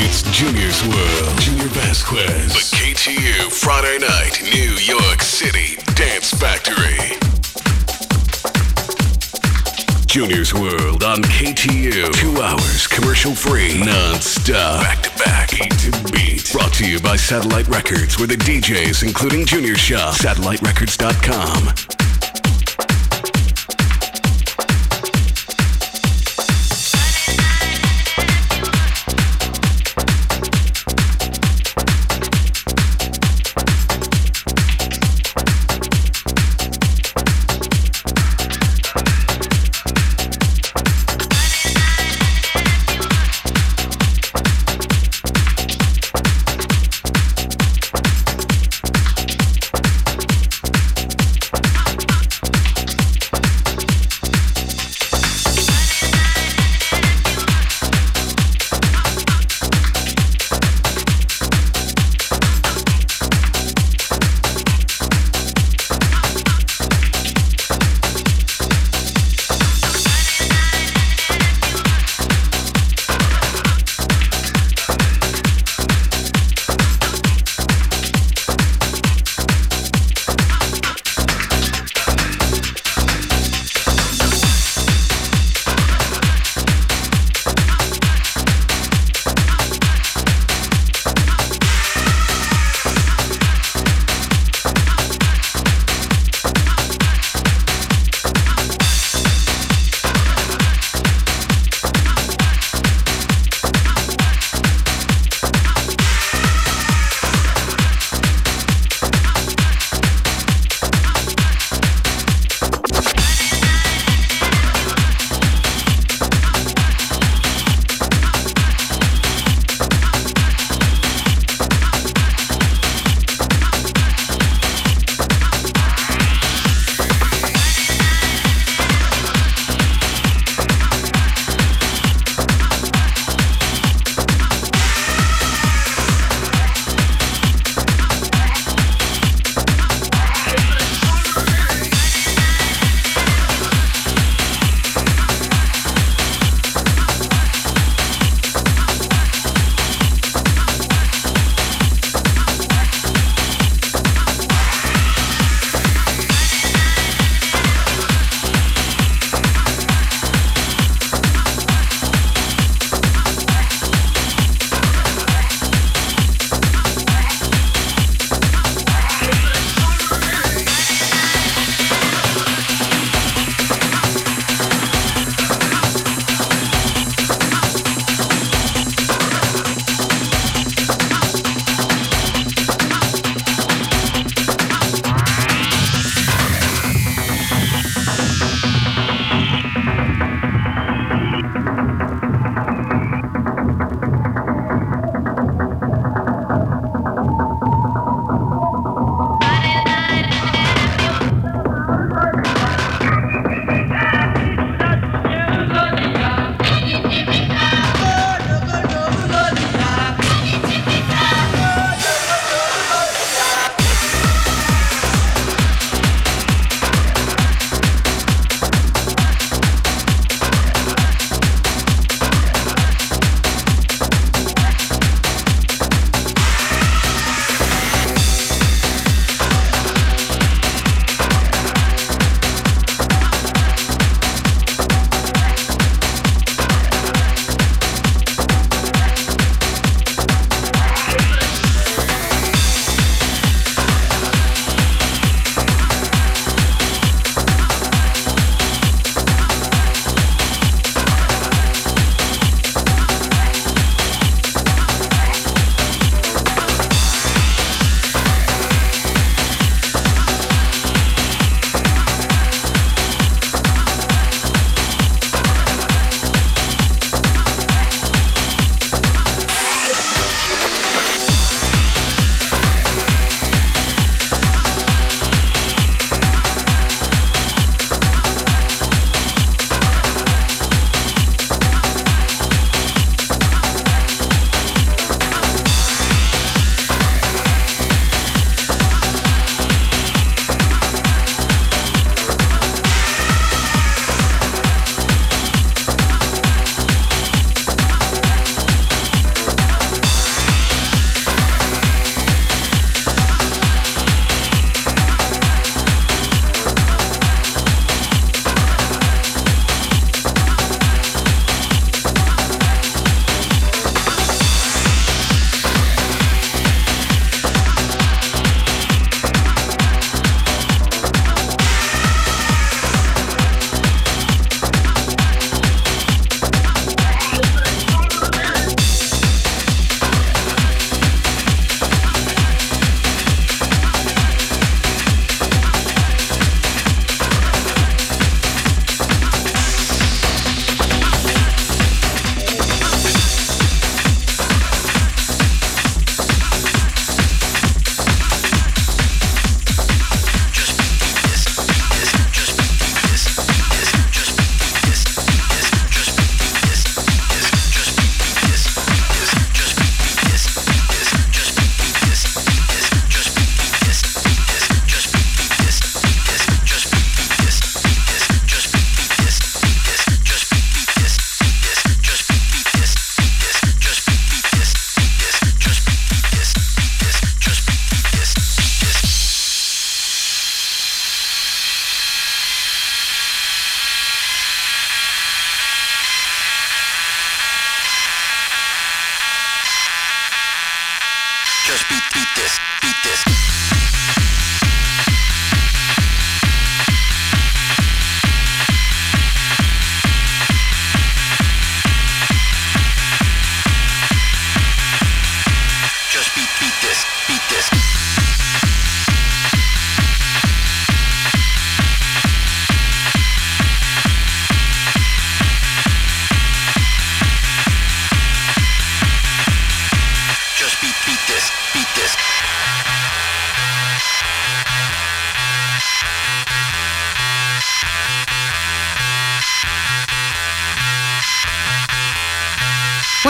It's Junior's World. Junior Vasquez. The KTU Friday Night New York City Dance Factory. Junior's World on KTU. Two hours commercial free, non-stop. Back to back, beat to beat. Brought to you by Satellite Records, where the DJs, including Junior Shop. SatelliteRecords.com.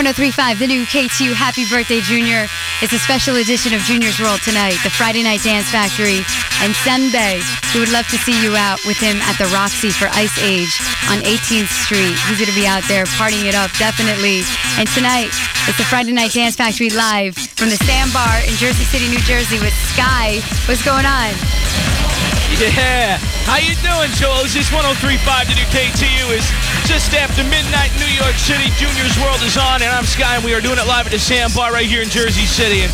1035, the new KTU Happy Birthday Junior. It's a special edition of Junior's World tonight, the Friday Night Dance Factory. And Sunday, we would love to see you out with him at the Roxy for Ice Age on 18th Street. He's going to be out there partying it up, definitely. And tonight, it's the Friday Night Dance Factory live from the Sandbar in Jersey City, New Jersey with Sky. What's going on? Yeah. How you doing, Joel? This 1035 The new KTU is just after midnight New York City. Junior's World is on, and I'm Sky, and we are doing it live at the Sandbar right here in Jersey City. And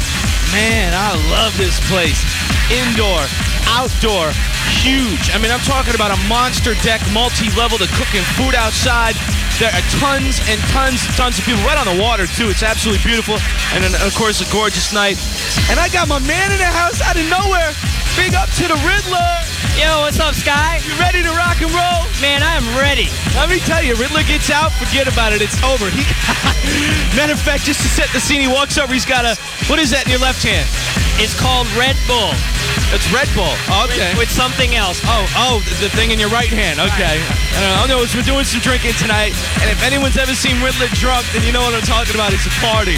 man, I love this place. Indoor, outdoor, huge. I mean, I'm talking about a monster deck, multi-level, to cooking food outside. There are tons and tons and tons of people right on the water, too. It's absolutely beautiful. And then, of course, a gorgeous night. And I got my man in the house out of nowhere. Big up to the Riddler. Yo, what's up, Sky? You ready to rock and roll? Man, I am ready. Let me tell you, Riddler gets out, forget about it. It's over. He Matter of fact, just to set the scene, he walks over. He's got a, what is that in your left hand? It's called Red Bull. It's Red Bull. Okay. With, with something else. Oh, oh, the, the thing in your right hand. Okay. I don't know. We're doing some drinking tonight, and if anyone's ever seen Riddler drunk, then you know what I'm talking about. It's a party.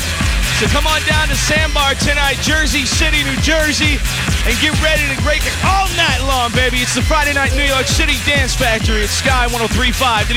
So come on down to Sandbar tonight, Jersey City, New Jersey, and get ready to break it all night long, baby. It's the Friday Night New York City Dance Factory at Sky 1035, the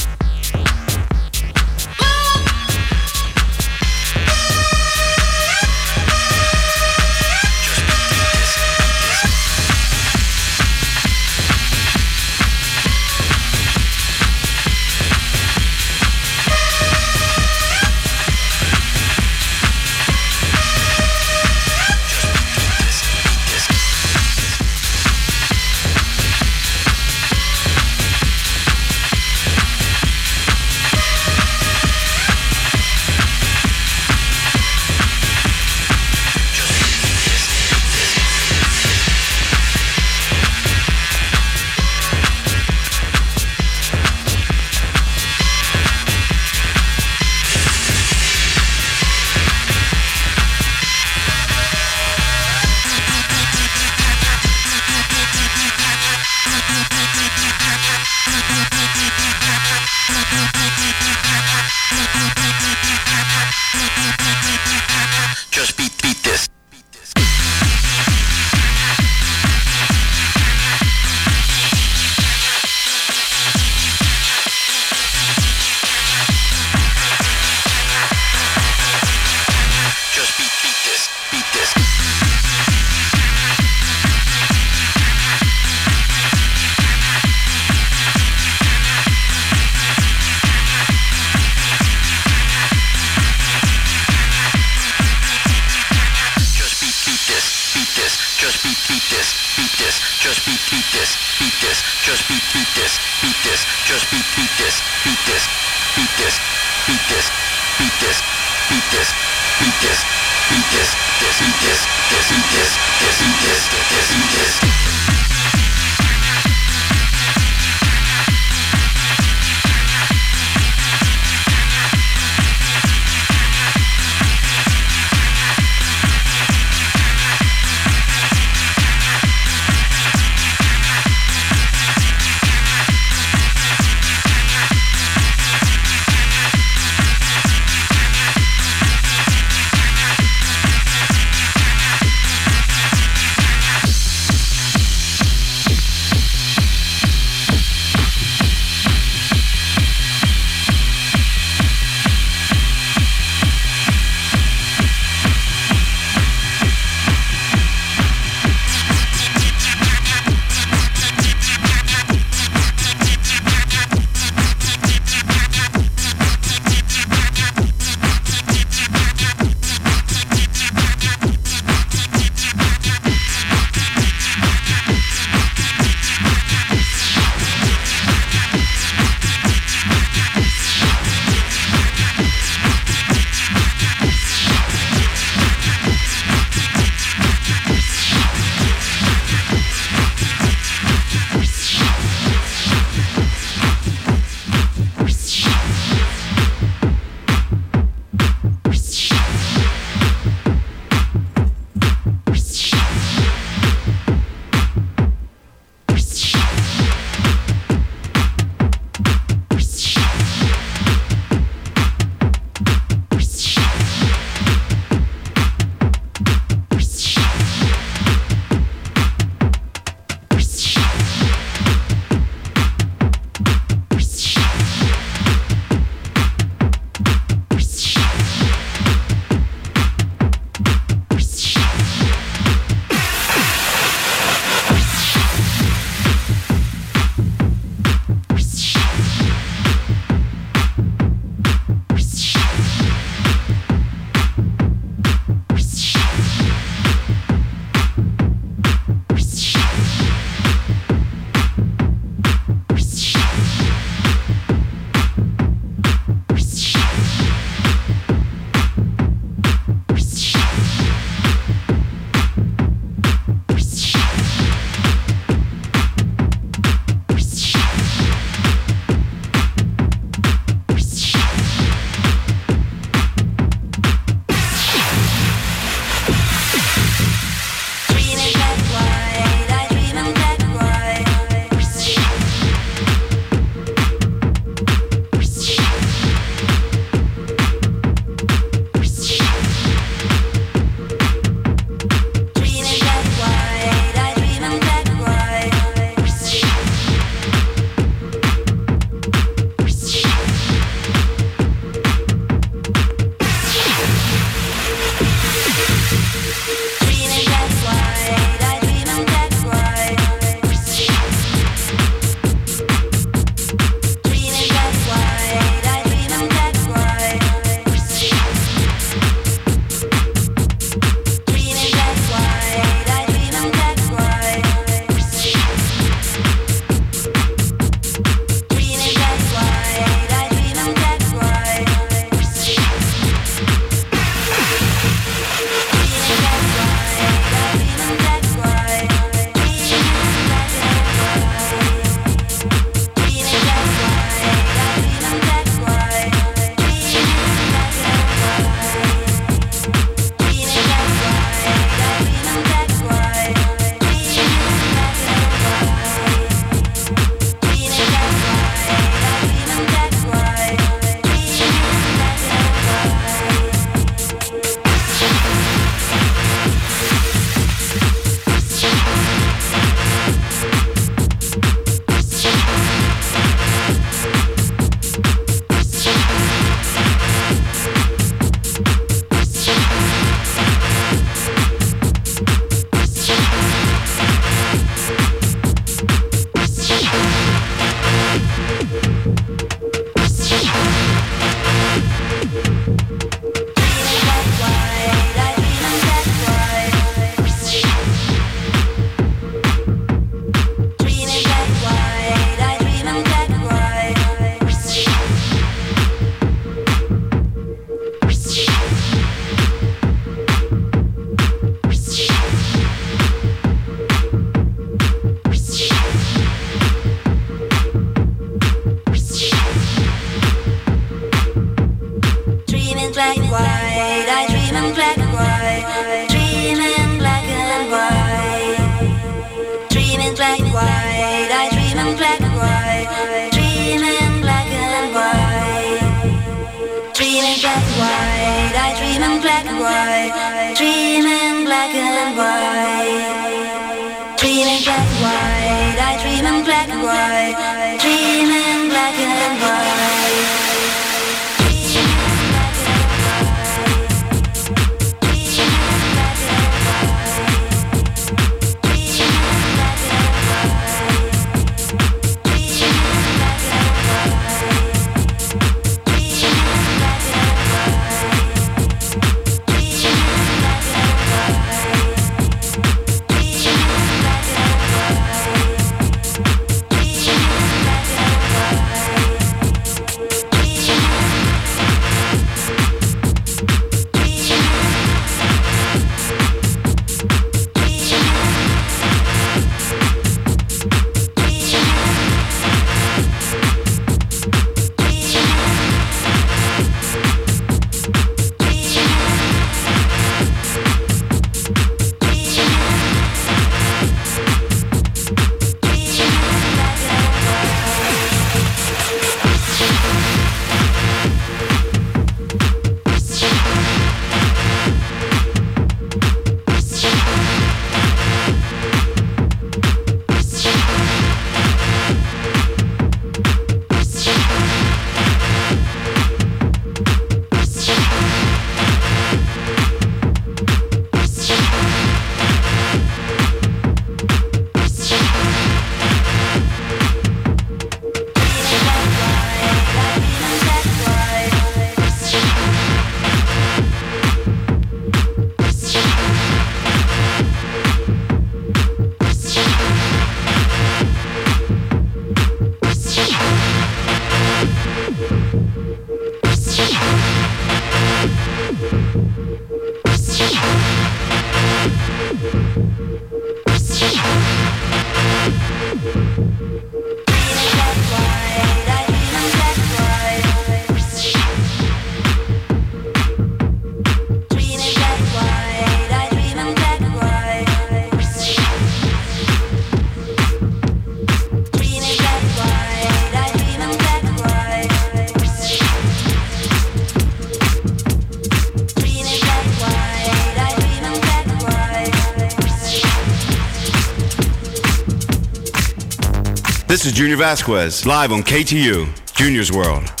This is Junior Vasquez, live on KTU, Junior's World.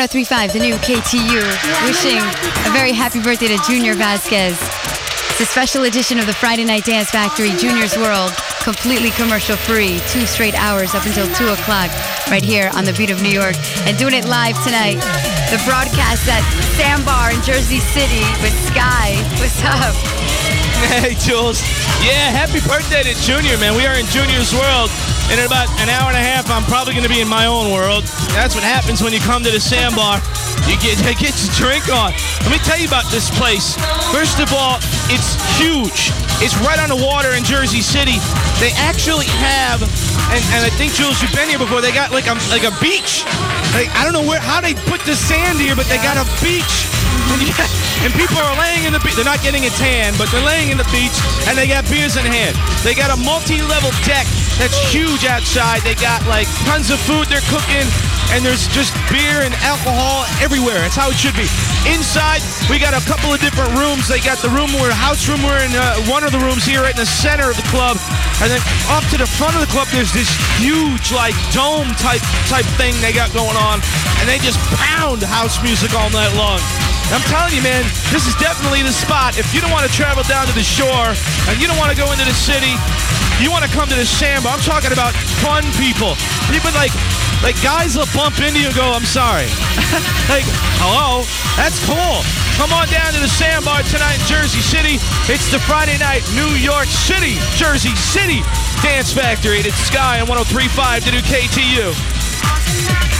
1035, the new KTU, wishing a very happy birthday to Junior Vasquez. It's a special edition of the Friday Night Dance Factory Junior's World, completely commercial free, two straight hours up until 2 o'clock, right here on the beat of New York. And doing it live tonight, the broadcast at Sandbar in Jersey City with Sky. What's up? Hey, Jules. Yeah, happy birthday to Junior, man. We are in Junior's world. And in about an hour and a half, I'm probably going to be in my own world. That's what happens when you come to the sandbar. You get, you get your drink on. Let me tell you about this place. First of all, it's huge. It's right on the water in Jersey City. They actually have, and, and I think Jules, you've been here before. They got like a like a beach. Like I don't know where how they put the sand here, but they got a beach. And, people are laying in the beach. They're not getting a tan, but they're laying in the beach, and they got beers in hand. They got a multi-level deck that's huge outside. They got like tons of food they're cooking, and there's just beer and alcohol everywhere. It's how it should be. Inside, we got a couple of different rooms. They got the room where house room. We're in uh, one of the rooms here, right in the center of the club, and then off to the front of the club, there's this huge like dome type type thing they got going on, and they just pound house music all night long. I'm telling you, man, this is definitely the spot. If you don't want to travel down to the shore and you don't want to go into the city, you want to come to the Sandbar. I'm talking about fun people. People like like guys will bump into you and go, I'm sorry. like, hello? That's cool. Come on down to the Sandbar tonight in Jersey City. It's the Friday night New York City, Jersey City Dance Factory. It's Sky on 1035 to do KTU.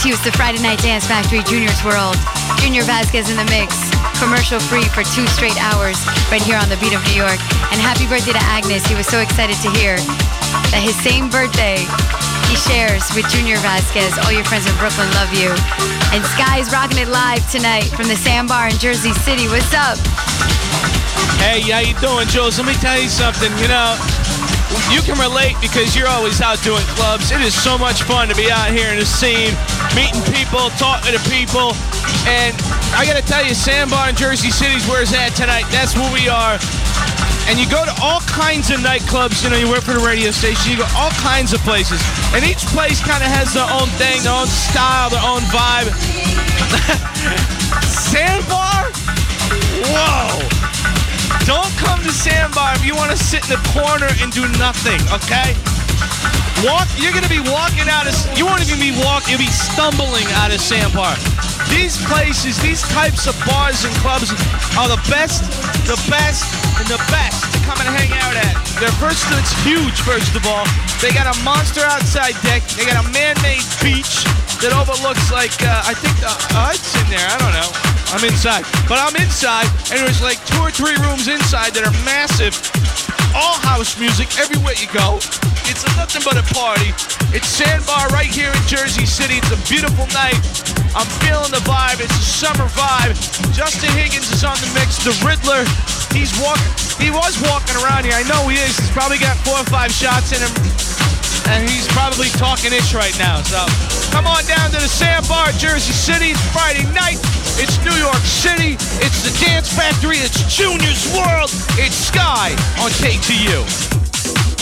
KTU the Friday Night Dance Factory Junior's World. Junior Vasquez in the mix, commercial free for two straight hours, right here on the beat of New York. And happy birthday to Agnes. He was so excited to hear that his same birthday he shares with Junior Vasquez. All your friends in Brooklyn love you. And Sky's rocking it live tonight from the Sandbar in Jersey City. What's up? Hey, how you doing, Jules? Let me tell you something. You know, you can relate because you're always out doing clubs. It is so much fun to be out here in the scene, meeting people, talking to people. And I got to tell you, Sandbar in Jersey City is where it's at tonight. That's where we are. And you go to all kinds of nightclubs. You know, you work for the radio station. You go all kinds of places, and each place kind of has their own thing, their own style, their own vibe. Sandbar? Whoa! Don't come to Sandbar if you want to sit in the corner and do nothing, okay? Walk. You're gonna be walking out of. You won't even be walking. You'll be stumbling out of Sandbar. These places, these types of bars and clubs are the best, the best, and the best to come and hang out at. They're first, it's huge. First of all, they got a monster outside deck. They got a man-made beach that overlooks like uh, I think the hut's in there. I don't know. I'm inside, but I'm inside, and there's like two or three rooms inside that are massive. All house music everywhere you go. It's nothing but a party. It's Sandbar right here in Jersey City. It's a beautiful night. I'm feeling the vibe. It's a summer vibe. Justin Higgins is on the mix. The Riddler. He's walking. He was walking around here. I know he is. He's probably got four or five shots in him, and he's probably talking ish right now. So come on down to the Sandbar, Jersey City. It's Friday night. It's New York City. It's the Dance Factory. It's Junior's World. It's Sky on KTU.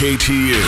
The